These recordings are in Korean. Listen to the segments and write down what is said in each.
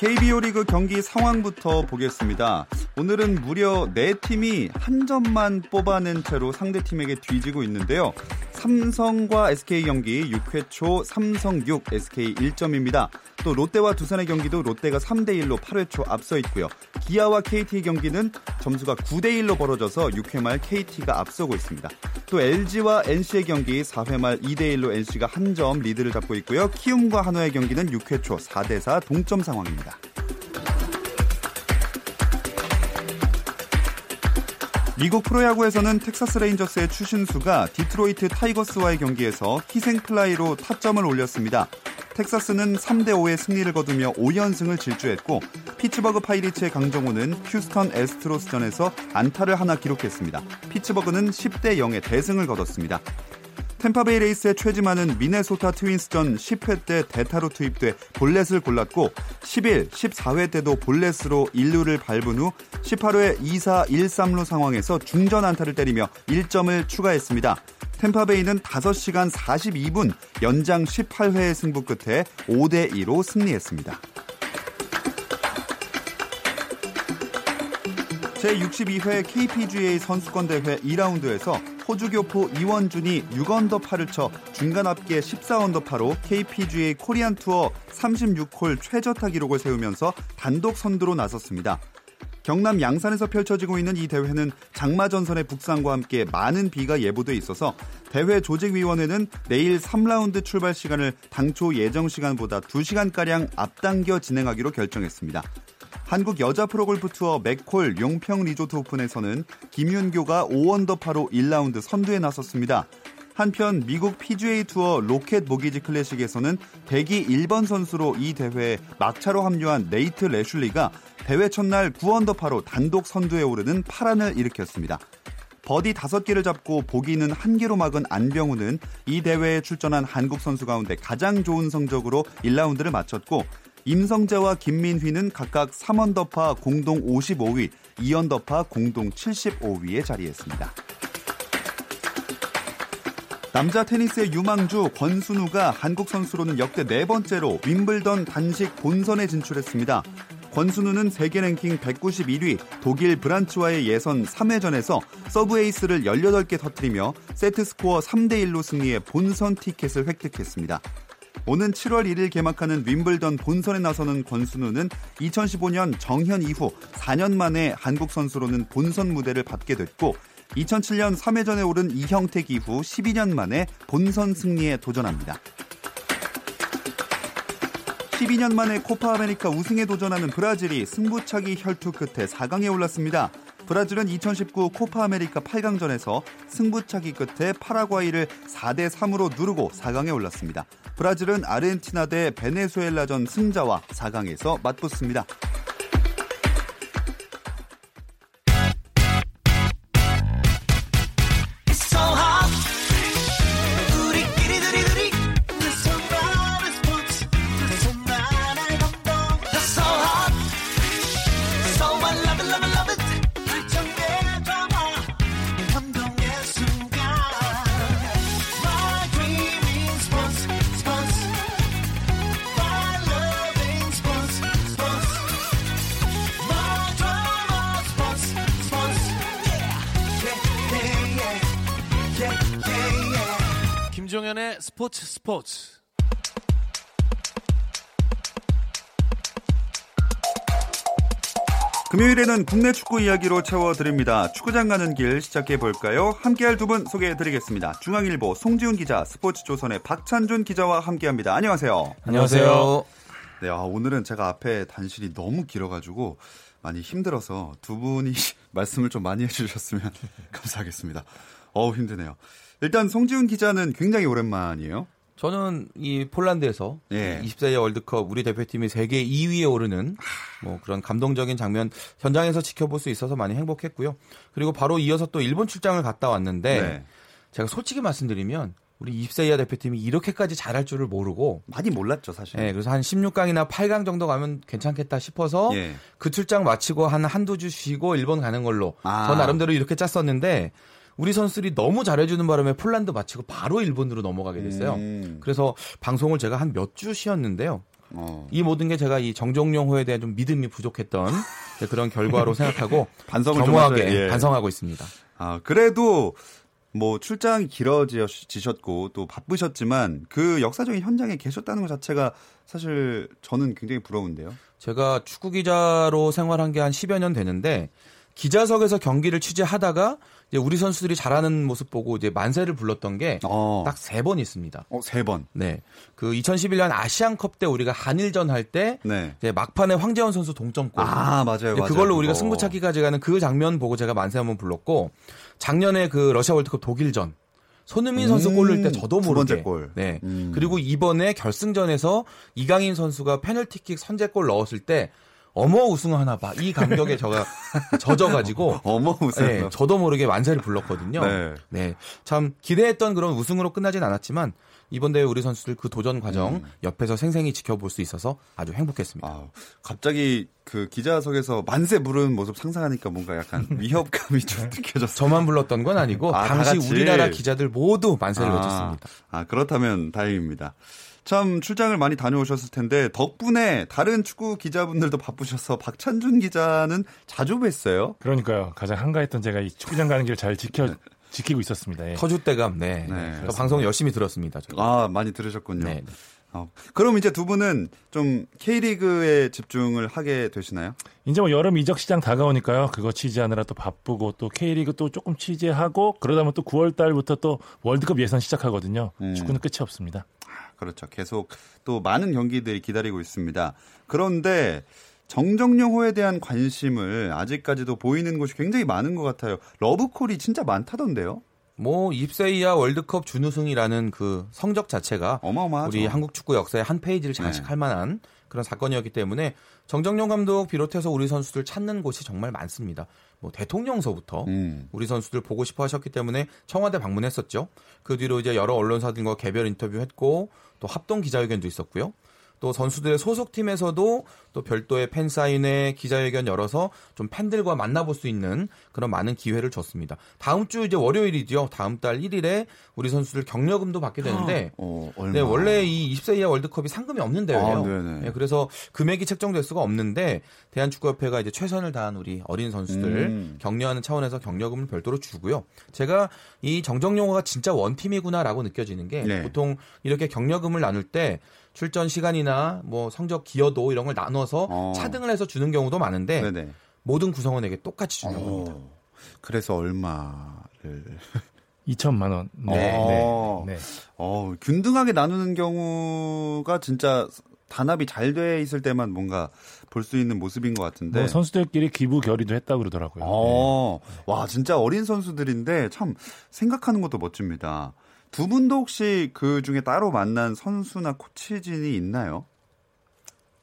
KBO 리그 경기 상황부터 보겠습니다. 오늘은 무려 4팀이 한 점만 뽑아낸 채로 상대팀에게 뒤지고 있는데요. 삼성과 SK 경기 6회 초 삼성 6, SK 1점입니다. 또 롯데와 두산의 경기도 롯데가 3대 1로 8회 초 앞서 있고요. 기아와 KT 경기는 점수가 9대 1로 벌어져서 6회 말 KT가 앞서고 있습니다. 또 LG와 NC의 경기 4회 말 2대 1로 NC가 한 점 리드를 잡고 있고요. 키움과 한화의 경기는 6회 초 4대 4 동점 상황입니다. 미국 프로야구에서는 텍사스 레인저스의 추신수가 디트로이트 타이거스와의 경기에서 희생 플라이로 타점을 올렸습니다. 텍사스는 3대 5의 승리를 거두며 5연승을 질주했고 피츠버그 파이리츠의 강정호는 휴스턴 애스트로스전에서 안타를 하나 기록했습니다. 피츠버그는 10대 0의 대승을 거뒀습니다. 탬파베이 레이스의 최지만은 미네소타 트윈스전 10회 때 대타로 투입돼 볼넷을 골랐고 11, 14회 때도 볼넷으로 1루를 밟은 후 18회 2사 1-3루 상황에서 중전 안타를 때리며 1점을 추가했습니다. 템파베이는 5시간 42분 연장 18회의 승부 끝에 5대 2로 승리했습니다. 제62회 KPGA 선수권 대회 2라운드에서 호주 교포 이원준이 6언더파를 쳐 중간 합계 14언더파로 KPGA 코리안 투어 36홀 최저타 기록을 세우면서 단독 선두로 나섰습니다. 경남 양산에서 펼쳐지고 있는 이 대회는 장마 전선의 북상과 함께 많은 비가 예보돼 있어서 대회 조직위원회는 내일 3라운드 출발 시간을 당초 예정 시간보다 2시간가량 앞당겨 진행하기로 결정했습니다. 한국 여자 프로골프 투어 맥콜 용평 리조트 오픈에서는 김윤교가 5언더파로 1라운드 선두에 나섰습니다. 한편 미국 PGA 투어 로켓 모기지 클래식에서는 대기 1번 선수로 이 대회에 막차로 합류한 네이트 레슐리가 대회 첫날 9언더파로 단독 선두에 오르는 파란을 일으켰습니다. 버디 5개를 잡고 보기는 1개로 막은 안병우는 이 대회에 출전한 한국 선수 가운데 가장 좋은 성적으로 1라운드를 마쳤고 임성재와 김민휘는 각각 3언더파 공동 55위, 2언더파 공동 75위에 자리했습니다. 남자 테니스의 유망주 권순우가 한국 선수로는 역대 네 번째로 윈블던 단식 본선에 진출했습니다. 권순우는 세계 랭킹 191위 독일 브란츠와의 예선 3회전에서 서브 에이스를 18개 터뜨리며 세트 스코어 3대 1로 승리해 본선 티켓을 획득했습니다. 오는 7월 1일 개막하는 윔블던 본선에 나서는 권순우는 2015년 정현 이후 4년 만에 한국 선수로는 본선 무대를 밟게 됐고 2007년 3회전에 오른 이형택 이후 12년 만에 본선 승리에 도전합니다. 12년 만에 코파 아메리카 우승에 도전하는 브라질이 승부차기 혈투 끝에 4강에 올랐습니다. 브라질은 2019 코파 아메리카 8강전에서 승부차기 끝에 파라과이를 4대 3으로 누르고 4강에 올랐습니다. 브라질은 아르헨티나 대 베네수엘라전 승자와 4강에서 맞붙습니다. 김종현의 스포츠 스포츠. 금요일에는 국내 축구 이야기로 채워드립니다. 축구장 가는 길 시작해 볼까요? 함께할 두 분 소개해드리겠습니다. 중앙일보 송지훈 기자, 스포츠조선의 박찬준 기자와 함께합니다. 안녕하세요. 안녕하세요. 네, 아, 오늘은 제가 앞에 단실이 너무 길어가지고 많이 힘들어서 두 분이 말씀을 좀 많이 해주셨으면 감사하겠습니다. 어우 힘드네요. 일단 송지훈 기자는 굉장히 오랜만이에요. 저는 이 폴란드에서 예. 24회 월드컵 우리 대표팀이 세계 2위에 오르는 뭐 그런 감동적인 장면 현장에서 지켜볼 수 있어서 많이 행복했고요. 그리고 바로 이어서 또 일본 출장을 갔다 왔는데 네. 제가 솔직히 말씀드리면 우리 20세 이하 대표팀이 이렇게까지 잘할 줄을 모르고 많이 몰랐죠 사실. 네, 그래서 한 16강이나 8강 정도 가면 괜찮겠다 싶어서 예. 그 출장 마치고 한 한두 주 쉬고 일본 가는 걸로 아. 저 나름대로 이렇게 짰었는데 우리 선수들이 너무 잘해주는 바람에 폴란드 마치고 바로 일본으로 넘어가게 됐어요. 음. 그래서 방송을 제가 한 몇 주 쉬었는데요. 어. 이 모든 게 제가 이 정종용 호에 대한 좀 믿음이 부족했던 그런 결과로 생각하고 반성을 겸허하게 예. 반성하고 있습니다. 아 그래도 뭐 출장이 길어지셨고 또 바쁘셨지만 그 역사적인 현장에 계셨다는 것 자체가 사실 저는 굉장히 부러운데요. 제가 축구 기자로 생활한 게 한 10여 년 되는데 기자석에서 경기를 취재하다가 이제 우리 선수들이 잘하는 모습 보고 이제 만세를 불렀던 게 딱 세번 어. 있습니다. 어, 세 번. 네. 그 2011년 아시안컵 때 우리가 한일전 할때 네. 막판에 황재원 선수 동점골. 아, 맞아요. 맞아요. 그걸로 우리가 승부차기까지 가는 그 장면 보고 제가 만세 한번 불렀고 작년에 그 러시아 월드컵 독일전 손흥민 선수 음, 골 넣을 때 저도 모르게 골. 네. 음. 그리고 이번에 결승전에서 이강인 선수가 페널티킥 선제골 넣었을 때 어머 우승 하나 봐. 이 감격에 저가 젖어가지고 어머 우승. 네, 저도 모르게 완세를 불렀거든요. 네. 네. 참 기대했던 그런 우승으로 끝나진 않았지만 이번 대회 우리 선수들 그 도전 과정 음. 옆에서 생생히 지켜볼 수 있어서 아주 행복했습니다. 아, 갑자기 그 기자석에서 만세 부르는 모습 상상하니까 뭔가 약간 위협감이 좀 느껴졌어요. 저만 불렀던 건 아니고 아, 당시 우리나라 기자들 모두 만세를 아, 외쳤습니다. 아 그렇다면 다행입니다. 참 출장을 많이 다녀오셨을 텐데 덕분에 다른 축구 기자분들도 바쁘셔서 박찬준 기자는 자주 뵀어요. 그러니까요. 가장 한가했던 제가 이 축구장 가는 길 잘 지켜 네. 지키고 있었습니다. 예. 터줏대감. 네. 네. 방송 열심히 들었습니다. 저는. 아 많이 들으셨군요. 네. 어, 그럼 이제 두 분은 좀 K리그에 집중을 하게 되시나요? 이제 뭐 여름 이적 시장 다가오니까요. 그거 취재하느라 또 바쁘고 또 K리그 또 조금 취재하고 그러다 보면 또 9월 달부터 또 월드컵 예선 시작하거든요. 음. 축구는 끝이 없습니다. 그렇죠. 계속 또 많은 경기들이 기다리고 있습니다. 그런데 정정용호에 대한 관심을 아직까지도 보이는 곳이 굉장히 많은 것 같아요. 러브콜이 진짜 많다던데요. 뭐 입세 이하 월드컵 준우승이라는 그 성적 자체가 어마어마하죠. 우리 한국 축구 역사의 한 페이지를 장식할 네. 만한 그런 사건이었기 때문에 정정용 감독 비롯해서 우리 선수들 찾는 곳이 정말 많습니다. 뭐 대통령서부터 음. 우리 선수들 보고 싶어 하셨기 때문에 청와대 방문했었죠. 그 뒤로 이제 여러 언론사들과 개별 인터뷰했고 또 합동 기자회견도 있었고요. 또 선수들의 소속팀에서도 또 별도의 팬사인회 기자회견 열어서 좀 팬들과 만나볼 수 있는 그런 많은 기회를 줬습니다. 다음 주 이제 월요일이죠. 다음 달 1일에 우리 선수들 격려금도 받게 되는데 어, 네, 원래 이 20세 이하 월드컵이 상금이 없는 대회예요. 아, 네, 그래서 금액이 책정될 수가 없는데 대한축구협회가 이제 최선을 다한 우리 어린 선수들 음. 격려하는 차원에서 격려금을 별도로 주고요. 제가 이 정정용어가 진짜 원팀이구나라고 느껴지는 게 네. 보통 이렇게 격려금을 나눌 때 출전 시간이나 뭐 성적 기여도 이런 걸 나눠서 어. 차등을 해서 주는 경우도 많은데 네네. 모든 구성원에게 똑같이 주는 어. 겁니다. 그래서 얼마를 2천만 원. 네. 어. 네. 네. 어, 균등하게 나누는 경우가 진짜 단합이 잘 돼 있을 때만 뭔가 볼 수 있는 모습인 것 같은데. 뭐 선수들끼리 기부 결의도 했다 고 그러더라고요. 어, 네. 와 진짜 어린 선수들인데 참 생각하는 것도 멋집니다. 두 분도 혹시 그 중에 따로 만난 선수나 코치진이 있나요?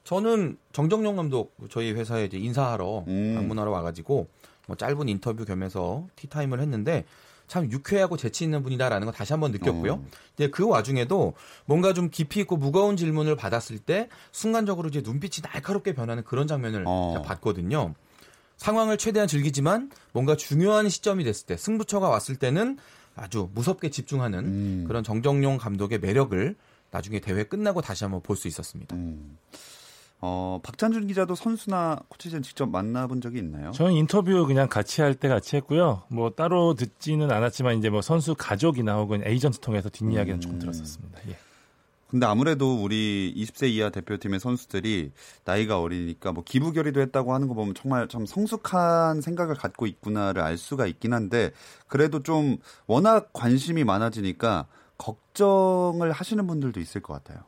저는 정정용 감독 저희 회사에 이제 인사하러 음. 방문하러 와가지고 뭐 짧은 인터뷰 겸해서 티타임을 했는데 참 유쾌하고 재치 있는 분이다라는 거 다시 한번 느꼈고요. 어. 이제 그 와중에도 뭔가 좀 깊이 있고 무거운 질문을 받았을 때 순간적으로 이제 눈빛이 날카롭게 변하는 그런 장면을 어. 봤거든요. 상황을 최대한 즐기지만 뭔가 중요한 시점이 됐을 때 승부처가 왔을 때는 아주 무섭게 집중하는 음. 그런 정정용 감독의 매력을 나중에 대회 끝나고 다시 한번 볼 수 있었습니다. 음. 어, 박찬준 기자도 선수나 코치진 직접 만나본 적이 있나요? 저는 인터뷰 그냥 같이 할 때 같이 했고요. 뭐 따로 듣지는 않았지만 이제 뭐 선수 가족이나 혹은 에이전트 통해서 뒷이야기는 음. 조금 들었었습니다. 예. 근데 아무래도 우리 20세 이하 대표팀의 선수들이 나이가 어리니까 뭐 기부 결의도 했다고 하는 거 보면 정말 참 성숙한 생각을 갖고 있구나를 알 수가 있긴 한데 그래도 좀 워낙 관심이 많아지니까 걱정을 하시는 분들도 있을 것 같아요.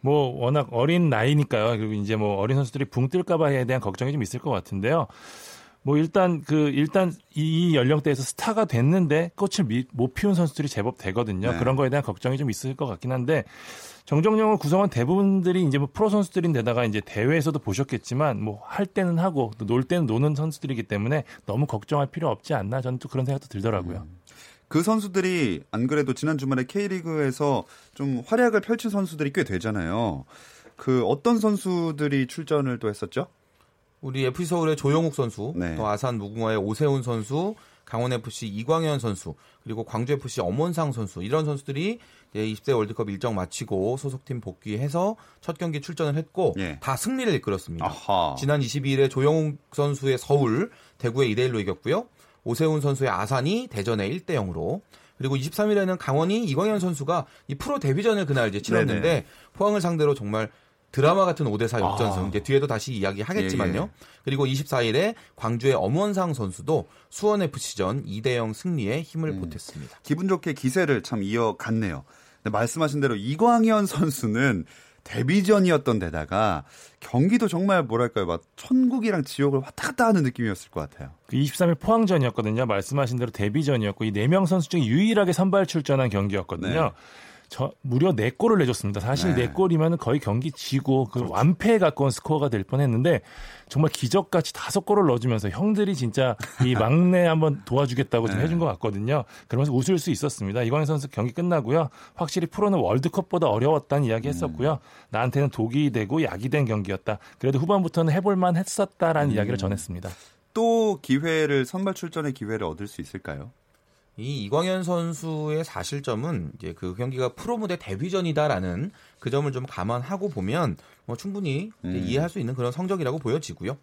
뭐 워낙 어린 나이니까요. 그리고 이제 뭐 어린 선수들이 붕 뜰까봐에 대한 걱정이 좀 있을 것 같은데요. 뭐 일단 그 일단 이 연령대에서 스타가 됐는데 꽃을 미, 못 피운 선수들이 제법 되거든요. 네. 그런 거에 대한 걱정이 좀 있을 것 같긴 한데 정정영을 구성한 대부분들이 이제 뭐 프로 선수들인데다가 이제 대회에서도 보셨겠지만 뭐 할 때는 하고 또 놀 때는 노는 선수들이기 때문에 너무 걱정할 필요 없지 않나 저는 또 그런 생각도 들더라고요. 음. 그 선수들이 안 그래도 지난 주말에 K리그에서 좀 활약을 펼친 선수들이 꽤 되잖아요. 그 어떤 선수들이 출전을 또 했었죠? 우리 FC 서울의 조영욱 선수, 네. 또 아산 무궁화의 오세훈 선수, 강원 FC 이광현 선수, 그리고 광주 FC 엄원상 선수 이런 선수들이 20세 월드컵 일정 마치고 소속팀 복귀해서 첫 경기 출전을 했고 예. 다 승리를 이끌었습니다. 아하. 지난 22일에 조영욱 선수의 서울 대구에 2대 1로 이겼고요. 오세훈 선수의 아산이 대전에 1대 0으로 그리고 23일에는 강원이 이광현 선수가 이 프로 데뷔전을 그날 이제 치렀는데 네네. 포항을 상대로 정말 드라마 같은 5대4 역전승. 아. 이제 뒤에도 다시 이야기 하겠지만요. 예, 예. 그리고 24일에 광주의 엄원상 선수도 수원 FC전 2대 0 승리에 힘을 음. 보탰습니다. 기분 좋게 기세를 참 이어갔네요. 말씀하신 대로 이광현 선수는 데뷔전이었던 데다가 경기도 정말 뭐랄까요 막 천국이랑 지옥을 왔다 갔다 하는 느낌이었을 것 같아요. 그 23일 포항전이었거든요. 말씀하신 대로 데뷔전이었고 이 4명 선수 중에 유일하게 선발 출전한 경기였거든요. 네. 저 무려 4골을 내줬습니다. 사실 네. 4골이면 거의 경기 지고 그 그렇죠. 완패에 가까운 스코어가 될 뻔했는데 정말 기적같이 다섯 골을 넣어주면서 형들이 진짜 이 막내 한번 도와주겠다고 좀 네. 해준 것 같거든요. 그러면서 웃을 수 있었습니다. 이광현 선수 경기 끝나고요. 확실히 프로는 월드컵보다 어려웠다는 이야기 했었고요. 음. 나한테는 독이 되고 약이 된 경기였다. 그래도 후반부터는 해볼만 했었다라는 음. 이야기를 전했습니다. 또 기회를 선발 출전의 기회를 얻을 수 있을까요? 이 이광현 선수의 사실점은 이제 그 경기가 프로 무대 데뷔전이다라는 그 점을 좀 감안하고 보면 뭐 충분히 음. 이해할 수 있는 그런 성적이라고 보여지고요.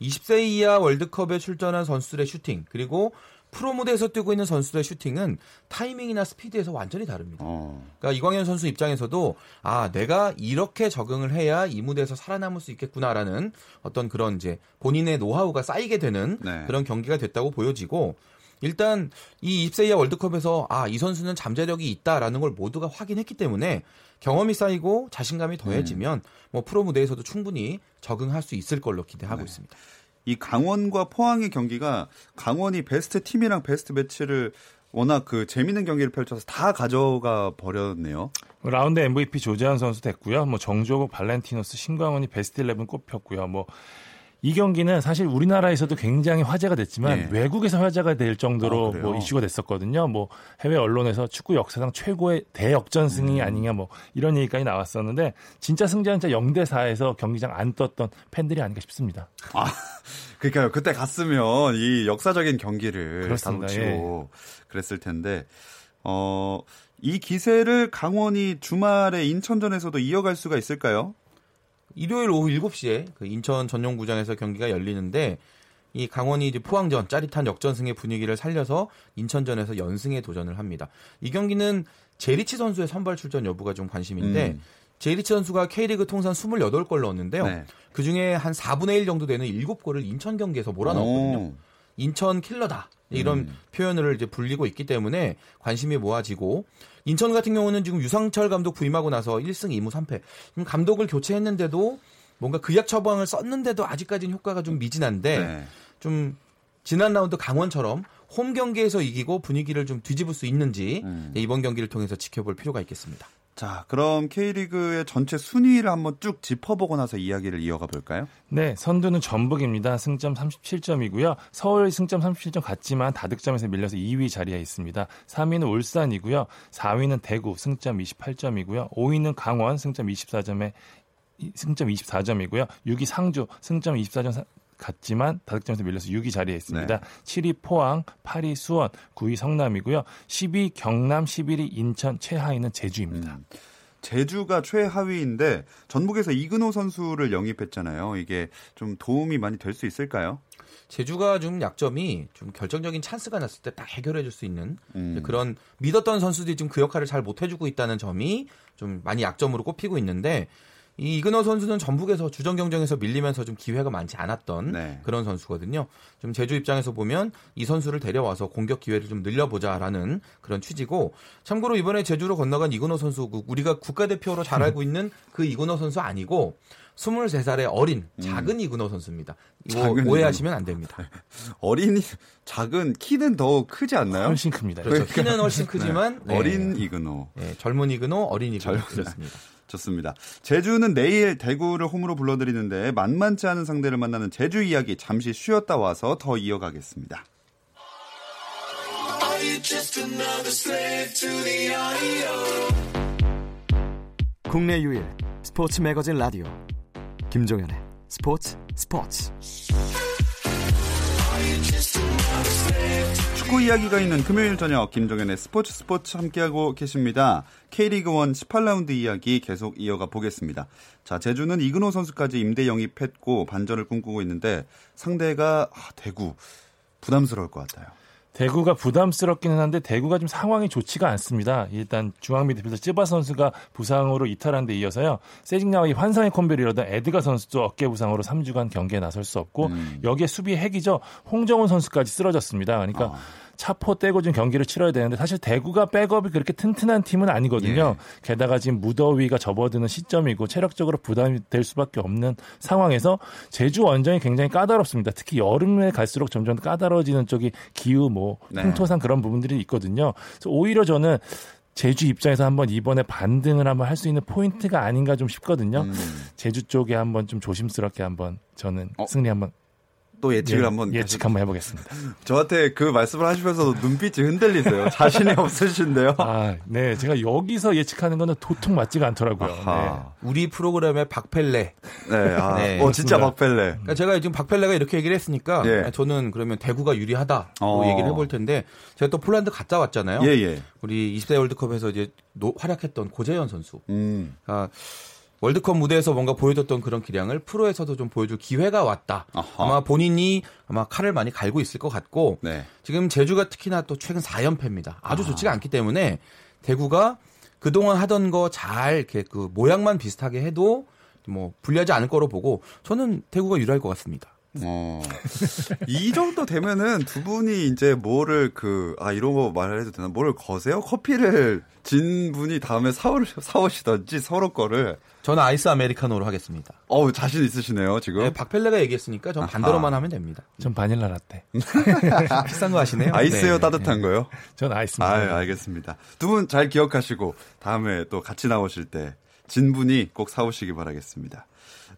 20세 이하 월드컵에 출전한 선수들의 슈팅 그리고 프로 무대에서 뛰고 있는 선수들의 슈팅은 타이밍이나 스피드에서 완전히 다릅니다. 어. 그러니까 이광연 선수 입장에서도 아 내가 이렇게 적응을 해야 이 무대에서 살아남을 수 있겠구나라는 어떤 그런 이제 본인의 노하우가 쌓이게 되는 네. 그런 경기가 됐다고 보여지고 일단 이 20세 이하 월드컵에서 아, 이 선수는 잠재력이 있다라는 걸 모두가 확인했기 때문에 경험이 쌓이고 자신감이 더해지면 음. 뭐 프로 무대에서도 충분히 적응할 수 있을 걸로 기대하고 네. 있습니다. 이 강원과 포항의 경기가 강원이 베스트 팀이랑 베스트 매치를 워낙 그 재밌는 경기를 펼쳐서 다 가져가 버렸네요. 라운드 MVP 조재완 선수 됐고요. 뭐 정조국, 발렌티노스, 신광훈이 베스트 11 꼽혔고요. 뭐 이 경기는 사실 우리나라에서도 굉장히 화제가 됐지만 네. 외국에서 화제가 될 정도로 아, 뭐 이슈가 됐었거든요. 뭐 해외 언론에서 축구 역사상 최고의 대역전승이 음. 아니냐 뭐 이런 얘기까지 나왔었는데 진짜 승자는 진짜 0대 4에서 경기장 안 떴던 팬들이 아닌가 싶습니다. 아, 그러니까요. 그때 갔으면 이 역사적인 경기를 그렇습니다. 다 놓치고 예. 그랬을 텐데 어, 이 기세를 강원이 주말에 인천전에서도 이어갈 수가 있을까요? 일요일 오후 7시에 그 인천 전용구장에서 경기가 열리는데 이 강원이 이제 포항전 짜릿한 역전승의 분위기를 살려서 인천전에서 연승에 도전을 합니다. 이 경기는 제리치 선수의 선발 출전 여부가 좀 관심인데 음. 제리치 선수가 K리그 통산 28골 넣었는데요. 네. 그중에 한 4분의 1 정도 되는 7골을 인천 경기에서 몰아넣었거든요. 인천 킬러다. 이런 음. 표현을 이제 불리고 있기 때문에 관심이 모아지고 인천 같은 경우는 지금 유상철 감독 부임하고 나서 1승 2무 3패. 지금 감독을 교체했는데도 뭔가 그약 처방을 썼는데도 아직까지는 효과가 좀 미진한데 네. 좀 지난 라운드 강원처럼 홈 경기에서 이기고 분위기를 좀 뒤집을 수 있는지 음. 이번 경기를 통해서 지켜볼 필요가 있겠습니다. 자, 그럼 K리그의 전체 순위를 한번 쭉 짚어보고 나서 이야기를 이어가 볼까요? 네, 선두는 전북입니다. 승점 37점이고요. 서울 승점 37점 같지만 다득점에서 밀려서 2위 자리에 있습니다. 3위는 울산이고요. 4위는 대구 승점 28점이고요. 5위는 강원 승점 24점에 승점 24점이고요. 6위 상주 승점 24점 같지만 다득점에서 밀려서 6위 자리에 있습니다. 네. 7위 포항, 8위 수원, 9위 성남이고요. 10위 경남, 11위 인천, 최하위는 제주입니다. 음. 제주가 최하위인데 전북에서 이근호 선수를 영입했잖아요. 이게 좀 도움이 많이 될 수 있을까요? 제주가 좀 약점이 좀 결정적인 찬스가 났을 때 딱 해결해 줄 수 있는 음. 그런 믿었던 선수들이 좀그 역할을 잘 못 해주고 있다는 점이 좀 많이 약점으로 꼽히고 있는데 이 이근호 선수는 전북에서 주전 경쟁에서 밀리면서 좀 기회가 많지 않았던 네. 그런 선수거든요. 좀 제주 입장에서 보면 이 선수를 데려와서 공격 기회를 좀 늘려보자라는 그런 취지고 참고로 이번에 제주로 건너간 이근호 선수 우리가 국가대표로 잘 알고 있는 그 이근호 선수 아니고 23살의 어린 음. 작은 음. 이근호 선수입니다. 이거 작은 오해하시면 안 됩니다. 어린이 작은 키는 더 크지 않나요? 훨씬 큽니다. 그렇죠. 키는 훨씬 크지만 네. 어린 이근호. 네, 젊은 이근호, 어린 이근호 그렇습니다. 좋습니다. 제주는 내일 대구를 홈으로 불러드리는데 만만치 않은 상대를 만나는 제주 이야기 잠시 쉬었다 와서 더 이어가겠습니다. 국내 유일 스포츠 매거진 라디오 김종현의 스포츠 스포츠 축구 이야기가 있는 금요일 저녁 김종현의 스포츠 스포츠 함께하고 계십니다. K리그 1 18라운드 이야기 계속 이어가 보겠습니다. 자, 제주는 이근호 선수까지 임대 영입했고 반전을 꿈꾸고 있는데 상대가 아, 대구 부담스러울 것 같아요. 대구가 부담스럽기는 한데 대구가 좀 상황이 좋지가 않습니다. 일단 중앙 미드필더 쯔바 선수가 부상으로 이탈한 데 이어서요. 세징야와의 환상의 콤비를 이루던 에드가 선수도 어깨 부상으로 3주간 경기에 나설 수 없고 음. 여기에 수비 핵이죠. 홍정훈 선수까지 쓰러졌습니다. 그러니까 아. 차포 떼고 좀 경기를 치러야 되는데 사실 대구가 백업이 그렇게 튼튼한 팀은 아니거든요. 예. 게다가 지금 무더위가 접어드는 시점이고 체력적으로 부담이 될 수밖에 없는 상황에서 제주 원정이 굉장히 까다롭습니다. 특히 여름에 갈수록 점점 까다로워지는 쪽이 기후 뭐 네. 풍토상 그런 부분들이 있거든요. 그래서 오히려 저는 제주 입장에서 한번 이번에 반등을 한번 할 수 있는 포인트가 아닌가 좀 싶거든요. 음. 제주 쪽에 한번 좀 조심스럽게 한번 저는 어? 승리 한번 또 예측을 예, 한번 예측 한번 해보겠습니다. 저한테 그 말씀을 하시면서도 눈빛이 흔들리세요. 자신이 없으신데요. 아, 네, 제가 여기서 예측하는 거는 도통 맞지가 않더라고요. 네. 우리 프로그램의 박펠레. 네, 아, 네. 어 진짜 박펠레. 그러니까 제가 지금 박펠레가 이렇게 얘기를 했으니까 예. 저는 그러면 대구가 유리하다고 어. 얘기를 해볼 텐데 제가 또 폴란드 갔다 왔잖아요. 예, 예. 우리 20대 월드컵에서 이제 노, 활약했던 고재현 선수. 음. 아, 월드컵 무대에서 뭔가 보여줬던 그런 기량을 프로에서도 좀 보여줄 기회가 왔다. 아하. 아마 본인이 아마 칼을 많이 갈고 있을 것 같고 네. 지금 제주가 특히나 또 최근 4연패입니다. 아주 아. 좋지가 않기 때문에 대구가 그동안 하던 거 잘 이렇게 그 모양만 비슷하게 해도 뭐 불리하지 않을 거로 보고 저는 대구가 유리할 것 같습니다. 어. 이 정도 되면은 두 분이 이제 뭐를 그, 아, 이런 거 말해도 되나? 뭐를 거세요? 커피를 진 분이 다음에 사오, 사오시던지 서로 거를. 저는 아이스 아메리카노로 하겠습니다. 어 자신 있으시네요, 지금. 네, 박펠레가 얘기했으니까 전 반대로만 하면 됩니다. 전 바닐라 라떼. 비싼 거 하시네요. 아이스요, 네. 따뜻한 거요? 전 아이스입니다. 아, 알겠습니다. 두 분 잘 기억하시고 다음에 또 같이 나오실 때 진 분이 꼭 사오시기 바라겠습니다.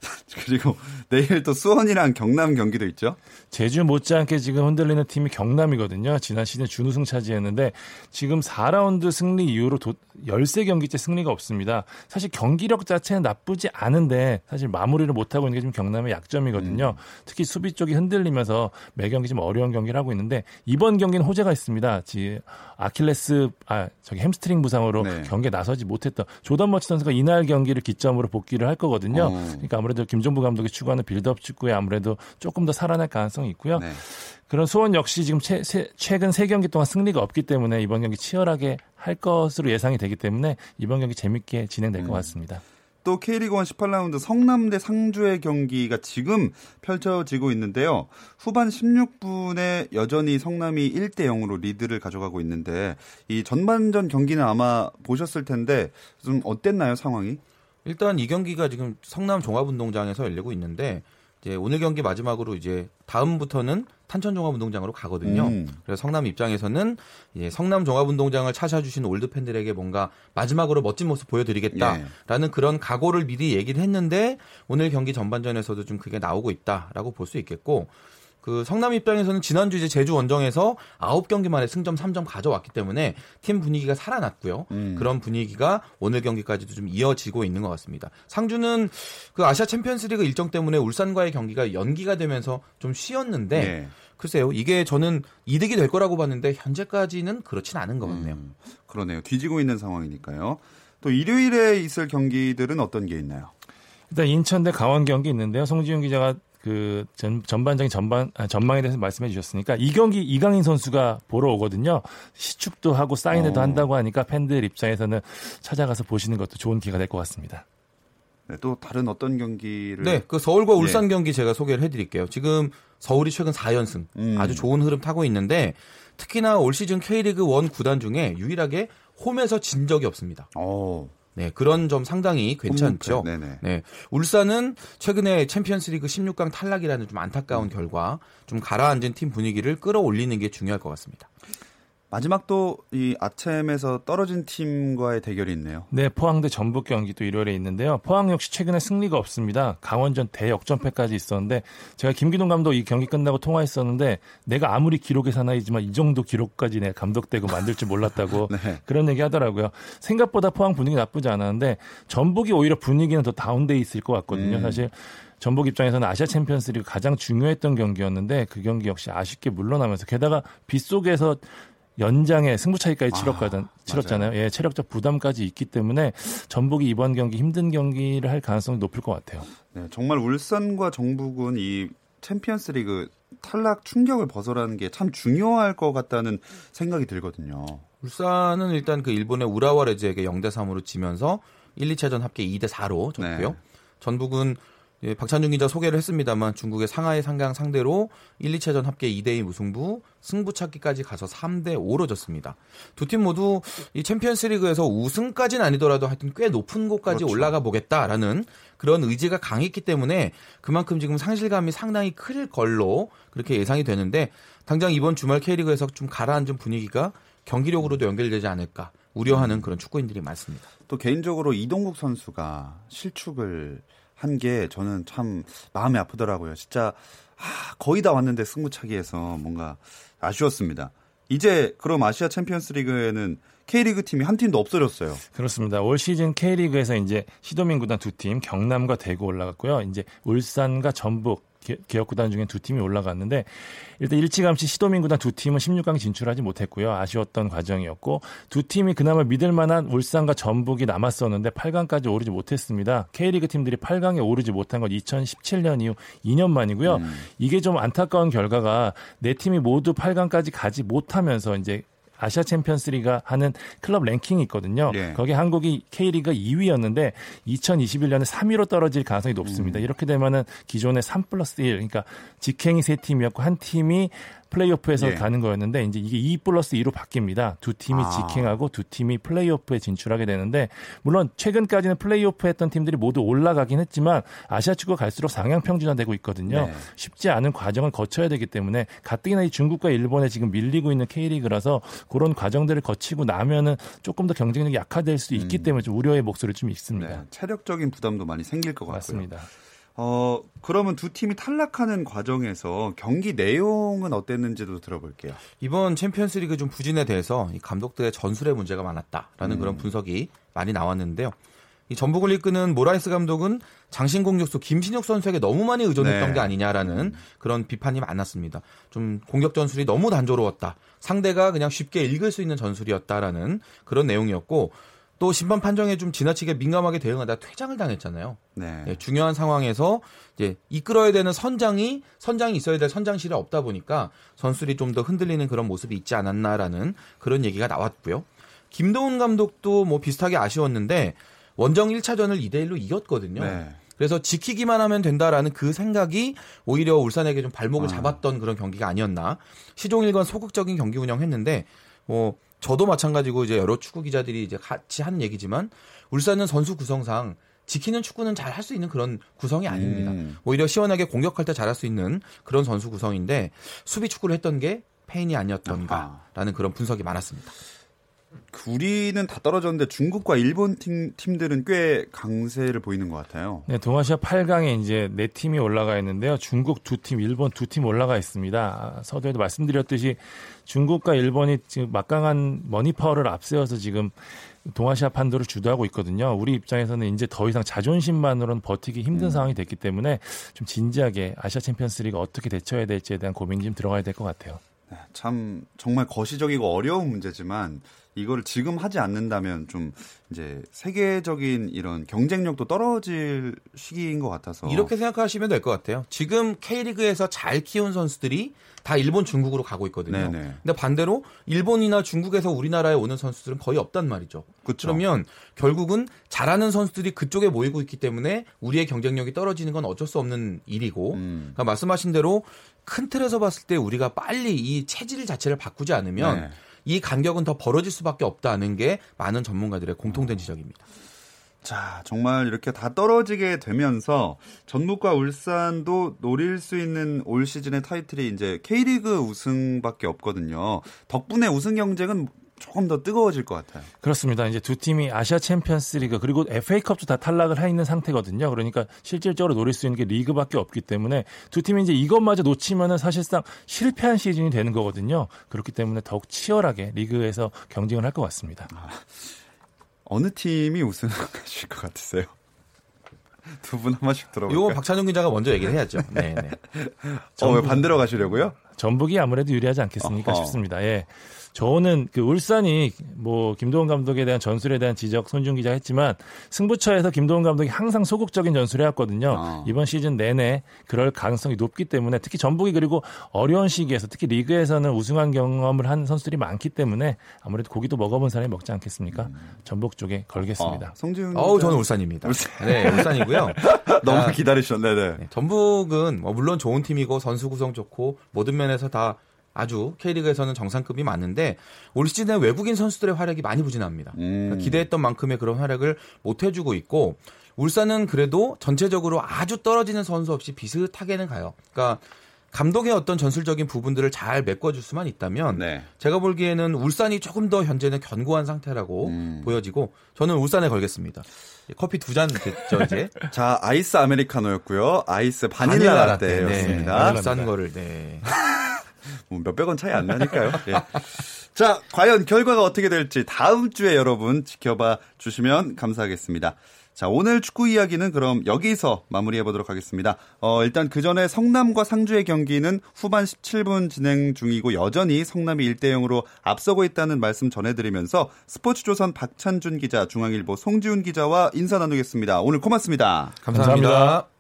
그리고 내일 또 수원이랑 경남 경기도 있죠. 제주 못지않게 지금 흔들리는 팀이 경남이거든요. 지난 시즌 준우승 차지했는데 지금 4라운드 승리 이후로 도, 13경기째 승리가 없습니다. 사실 경기력 자체는 나쁘지 않은데 사실 마무리를 못하고 있는 게 지금 경남의 약점이거든요. 음. 특히 수비 쪽이 흔들리면서 매 경기 좀 어려운 경기를 하고 있는데 이번 경기는 호재가 있습니다. 지 아킬레스 아 저기 햄스트링 부상으로 네. 경기에 나서지 못했던 조던 머치 선수가 이날 경기를 기점으로 복귀를 할 거거든요. 어. 그러니까 아무래도 김종부 감독이 추구하는 빌드업 축구에 아무래도 조금 더 살아날 가능성이 있고요. 네. 그런 수원 역시 지금 최, 최근 세 경기 동안 승리가 없기 때문에 이번 경기 치열하게 할 것으로 예상이 되기 때문에 이번 경기 재밌게 진행될 음. 것 같습니다. 또 K리그 1 18라운드 성남대 상주의 경기가 지금 펼쳐지고 있는데요. 후반 16분에 여전히 성남이 1대 0으로 리드를 가져가고 있는데 이 전반전 경기는 아마 보셨을 텐데 좀 어땠나요, 상황이? 일단 이 경기가 지금 성남 종합운동장에서 열리고 있는데 이제 오늘 경기 마지막으로 이제 다음부터는 탄천 종합운동장으로 가거든요. 음. 그래서 성남 입장에서는 이제 성남 종합운동장을 찾아주신 올드 팬들에게 뭔가 마지막으로 멋진 모습 보여드리겠다라는 예. 그런 각오를 미리 얘기를 했는데 오늘 경기 전반전에서도 좀 그게 나오고 있다라고 볼 수 있겠고 그 성남 입장에서는 지난주 이제 제주 원정에서 9경기 만에 승점 3점 가져왔기 때문에 팀 분위기가 살아났고요. 음. 그런 분위기가 오늘 경기까지도 좀 이어지고 있는 것 같습니다. 상주는 그 아시아 챔피언스리그 일정 때문에 울산과의 경기가 연기가 되면서 좀 쉬었는데 네. 글쎄요, 이게 저는 이득이 될 거라고 봤는데 현재까지는 그렇진 않은 것 같네요. 음, 그러네요. 뒤지고 있는 상황이니까요. 또 일요일에 있을 경기들은 어떤 게 있나요? 일단 인천 대 강원 경기 있는데요. 송지훈 기자가 그 전, 전반적인 전반 아, 전망에 대해서 말씀해 주셨으니까 이 경기 이강인 선수가 보러 오거든요. 시축도 하고 사인회도 어. 한다고 하니까 팬들 입장에서는 찾아가서 보시는 것도 좋은 기회가 될 것 같습니다. 네, 또 다른 어떤 경기를 네, 그 서울과 울산 네. 경기 제가 소개를 해 드릴게요. 지금 서울이 최근 4연승 음. 아주 좋은 흐름 타고 있는데 특히나 올 시즌 K리그 1 구단 중에 유일하게 홈에서 진 적이 없습니다. 오. 어. 네, 그런 점 상당히 괜찮죠. 네네. 네. 울산은 최근에 챔피언스리그 16강 탈락이라는 좀 안타까운 음. 결과 좀 가라앉은 팀 분위기를 끌어올리는 게 중요할 것 같습니다. 마지막 또 이 아챔에서 떨어진 팀과의 대결이 있네요. 네, 포항 대 전북 경기도 일요일에 있는데요. 포항 역시 최근에 승리가 없습니다. 강원전 대역전패까지 있었는데 제가 김기동 감독 이 경기 끝나고 통화했었는데 내가 아무리 기록의 사나이지만 이 정도 기록까지 내 감독되고 만들 줄 몰랐다고 네. 그런 얘기 하더라고요. 생각보다 포항 분위기 나쁘지 않았는데 전북이 오히려 분위기는 더 다운돼 있을 것 같거든요. 음. 사실 전북 입장에서는 아시아 챔피언스리그 가장 중요했던 경기였는데 그 경기 역시 아쉽게 물러나면서 게다가 빗속에서 연장에 승부차기까지 치렀거든 아, 치렀잖아요. 예, 체력적 부담까지 있기 때문에 전북이 이번 경기 힘든 경기를 할 가능성이 높을 것 같아요. 네, 정말 울산과 전북은 이 챔피언스리그 탈락 충격을 벗어나는 게 참 중요할 것 같다는 생각이 들거든요. 울산은 일단 그 일본의 우라와 레즈에게 0대 3으로 지면서 1, 2차전 합계 2대 4로 졌고요. 네. 전북은 예, 박찬중 기자 소개를 했습니다만 중국의 상하이 상강 상대로 1, 2차전 합계 2대2 무승부, 승부차기까지 가서 3대 5로 졌습니다. 두 팀 모두 이 챔피언스 리그에서 우승까지는 아니더라도 하여튼 꽤 높은 곳까지 그렇죠. 올라가 보겠다라는 그런 의지가 강했기 때문에 그만큼 지금 상실감이 상당히 클 걸로 그렇게 예상이 되는데 당장 이번 주말 K리그에서 좀 가라앉은 분위기가 경기력으로도 연결되지 않을까 우려하는 그런 축구인들이 많습니다. 또 개인적으로 이동국 선수가 실축을 한 게 저는 참 마음이 아프더라고요. 진짜 아, 거의 다 왔는데 승부차기에서 뭔가 아쉬웠습니다. 이제 그럼 아시아 챔피언스 리그에는 K리그 팀이 한 팀도 없어졌어요. 그렇습니다. 올 시즌 K리그에서 이제 시도민 구단 두 팀, 경남과 대구 올라갔고요. 이제 울산과 전북, 기업 구단 중에 두 팀이 올라갔는데 일단 일찌감치 시도민 구단 두 팀은 16강 진출하지 못했고요. 아쉬웠던 과정이었고 두 팀이 그나마 믿을 만한 울산과 전북이 남았었는데 8강까지 오르지 못했습니다. K리그 팀들이 8강에 오르지 못한 건 2017년 이후 2년 만이고요. 음. 이게 좀 안타까운 결과가 네 팀이 모두 8강까지 가지 못하면서 이제 아시아 챔피언스리가 하는 클럽 랭킹이 있거든요. 예. 거기 한국이 K리그 2위였는데 2021년에 3위로 떨어질 가능성이 높습니다. 음. 이렇게 되면은 기존의 3 플러스 1 그러니까 직행이 세 팀이었고 한 팀이 플레이오프에서 예. 가는 거였는데 이제 이게 2 플러스 2로 바뀝니다. 두 팀이 아. 직행하고 두 팀이 플레이오프에 진출하게 되는데 물론 최근까지는 플레이오프 했던 팀들이 모두 올라가긴 했지만 아시아 축구가 갈수록 상향 평준화되고 있거든요. 네. 쉽지 않은 과정을 거쳐야 되기 때문에 가뜩이나 이 중국과 일본에 지금 밀리고 있는 K리그라서 그런 과정들을 거치고 나면은 조금 더 경쟁력이 약화될 수 있기 음. 때문에 좀 우려의 목소리 좀 있습니다. 네. 체력적인 부담도 많이 생길 것 같고요. 맞습니다. 어, 그러면 두 팀이 탈락하는 과정에서 경기 내용은 어땠는지도 들어볼게요. 이번 챔피언스 리그 좀 부진에 대해서 이 감독들의 전술에 문제가 많았다라는 음. 그런 분석이 많이 나왔는데요. 이 전북을 이끄는 모라이스 감독은 장신 공격수 김신욱 선수에게 너무 많이 의존했던 네. 게 아니냐라는 그런 비판이 많았습니다. 좀 공격 전술이 너무 단조로웠다. 상대가 그냥 쉽게 읽을 수 있는 전술이었다라는 그런 내용이었고 또 심판 판정에 좀 지나치게 민감하게 대응하다 퇴장을 당했잖아요. 네. 네, 중요한 상황에서 이제 이끌어야 되는 선장이 선장이 있어야 될 선장실이 없다 보니까 선수들이 좀 더 흔들리는 그런 모습이 있지 않았나라는 그런 얘기가 나왔고요. 김도훈 감독도 뭐 비슷하게 아쉬웠는데 원정 1차전을 2대 1로 이겼거든요. 네. 그래서 지키기만 하면 된다라는 그 생각이 오히려 울산에게 좀 발목을 아. 잡았던 그런 경기가 아니었나. 시종일관 소극적인 경기 운영했는데 뭐 저도 마찬가지고 이제 여러 축구 기자들이 이제 같이 하는 얘기지만 울산은 선수 구성상 지키는 축구는 잘 할 수 있는 그런 구성이 아닙니다. 음. 오히려 시원하게 공격할 때 잘할 수 있는 그런 선수 구성인데 수비 축구를 했던 게 페인이 아니었던가라는 그런 분석이 많았습니다. 우리는 다 떨어졌는데 중국과 일본 팀, 팀들은 꽤 강세를 보이는 것 같아요. 네, 동아시아 8강에 이제 네 팀이 올라가 있는데요. 중국 두 팀, 일본 두 팀 올라가 있습니다. 아, 서두에도 말씀드렸듯이 중국과 일본이 지금 막강한 머니파워를 앞세워서 지금 동아시아 판도를 주도하고 있거든요. 우리 입장에서는 이제 더 이상 자존심만으로는 버티기 힘든 음. 상황이 됐기 때문에 좀 진지하게 아시아 챔피언스리그 어떻게 대처해야 될지에 대한 고민이 좀 들어가야 될 것 같아요. 네, 참 정말 거시적이고 어려운 문제지만 이거를 지금 하지 않는다면 좀 이제 세계적인 이런 경쟁력도 떨어질 시기인 것 같아서 이렇게 생각하시면 될 것 같아요. 지금 K리그에서 잘 키운 선수들이 다 일본, 중국으로 가고 있거든요. 네네. 근데 반대로 일본이나 중국에서 우리나라에 오는 선수들은 거의 없단 말이죠. 그쵸. 그러면 결국은 잘하는 선수들이 그쪽에 모이고 있기 때문에 우리의 경쟁력이 떨어지는 건 어쩔 수 없는 일이고, 음. 그러니까 말씀하신 대로 큰 틀에서 봤을 때 우리가 빨리 이 체질 자체를 바꾸지 않으면 네. 이 간격은 더 벌어질 수밖에 없다는 게 많은 전문가들의 공통된 지적입니다. 자, 정말 이렇게 다 떨어지게 되면서 전북과 울산도 노릴 수 있는 올 시즌의 타이틀이 이제 K리그 우승밖에 없거든요. 덕분에 우승 경쟁은 조금 더 뜨거워질 것 같아요. 그렇습니다. 이제 두 팀이 아시아 챔피언스 리그 그리고 FA컵도 다 탈락을 해 있는 상태거든요. 그러니까 실질적으로 노릴 수 있는 게 리그밖에 없기 때문에 두 팀이 이제 이것마저 놓치면은 사실상 실패한 시즌이 되는 거거든요. 그렇기 때문에 더욱 치열하게 리그에서 경쟁을 할 것 같습니다. 아, 어느 팀이 우승하실 것 같으세요? 두분한 번씩 들어볼까요? 이거 박찬용 기자가 먼저 얘기를 해야죠. 네, 네. 어, 왜 반대로 가시려고요? 전북이 아무래도 유리하지 않겠습니까 어허. 싶습니다. 예. 저는 그 울산이 뭐 김도훈 감독에 대한 전술에 대한 지적 손준 기자 했지만 승부처에서 김도훈 감독이 항상 소극적인 전술을 해왔거든요. 어. 이번 시즌 내내 그럴 가능성이 높기 때문에 특히 전북이 그리고 어려운 시기에서 특히 리그에서는 우승한 경험을 한 선수들이 많기 때문에 아무래도 고기도 먹어본 사람이 먹지 않겠습니까? 음. 전북 쪽에 걸겠습니다. 어. 성지훈 어우 저는 울산입니다. 울산. 네, 울산이고요. 너무 기다리셨네. 네. 네. 전북은 뭐 물론 좋은 팀이고 선수 구성 좋고 모든 면에서 다 아주 K리그에서는 정상급이 맞는데 올 시즌에 외국인 선수들의 활약이 많이 부진합니다. 음. 그러니까 기대했던 만큼의 그런 활약을 못 해주고 있고 울산은 그래도 전체적으로 아주 떨어지는 선수 없이 비슷하게는 가요. 그러니까 감독의 어떤 전술적인 부분들을 잘 메꿔줄 수만 있다면 네. 제가 보기에는 울산이 조금 더 현재는 견고한 상태라고 음. 보여지고 저는 울산에 걸겠습니다. 커피 두 잔 됐죠 이제. 자 아이스 아메리카노였고요. 아이스 바닐라, 바닐라 라떼였습니다. 네, 싼 거를 네. 뭐 몇백 원 차이 안 나니까요. 예. 자, 과연 결과가 어떻게 될지 다음 주에 여러분 지켜봐 주시면 감사하겠습니다. 자, 오늘 축구 이야기는 그럼 여기서 마무리해 보도록 하겠습니다. 어, 일단 그 전에 성남과 상주의 경기는 후반 17분 진행 중이고 여전히 성남이 1대 0으로 앞서고 있다는 말씀 전해드리면서 스포츠조선 박찬준 기자, 중앙일보 송지훈 기자와 인사 나누겠습니다. 오늘 고맙습니다. 감사합니다. 감사합니다.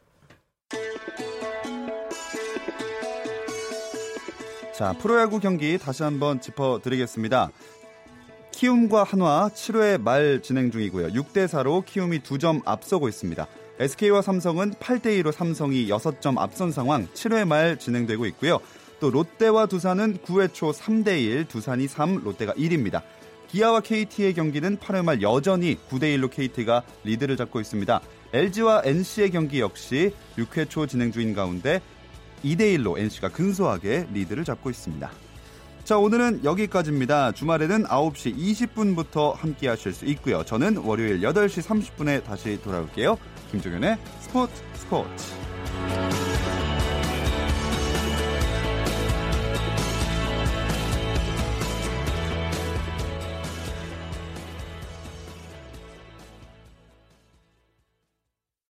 자, 프로야구 경기 다시 한번 짚어드리겠습니다. 키움과 한화 7회 말 진행 중이고요. 6대 4로 키움이 2점 앞서고 있습니다. SK와 삼성은 8대 2로 삼성이 6점 앞선 상황 7회 말 진행되고 있고요. 또 롯데와 두산은 9회 초 3대 1, 두산이 3, 롯데가 1입니다. 기아와 KT의 경기는 8회 말 여전히 9대 1로 KT가 리드를 잡고 있습니다. LG와 NC의 경기 역시 6회 초 진행 중인 가운데 2대1로 NC가 근소하게 리드를 잡고 있습니다. 자, 오늘은 여기까지입니다. 주말에는 9시 20분부터 함께 하실 수 있고요. 저는 월요일 8시 30분에 다시 돌아올게요. 김종현의 스포츠 스포츠.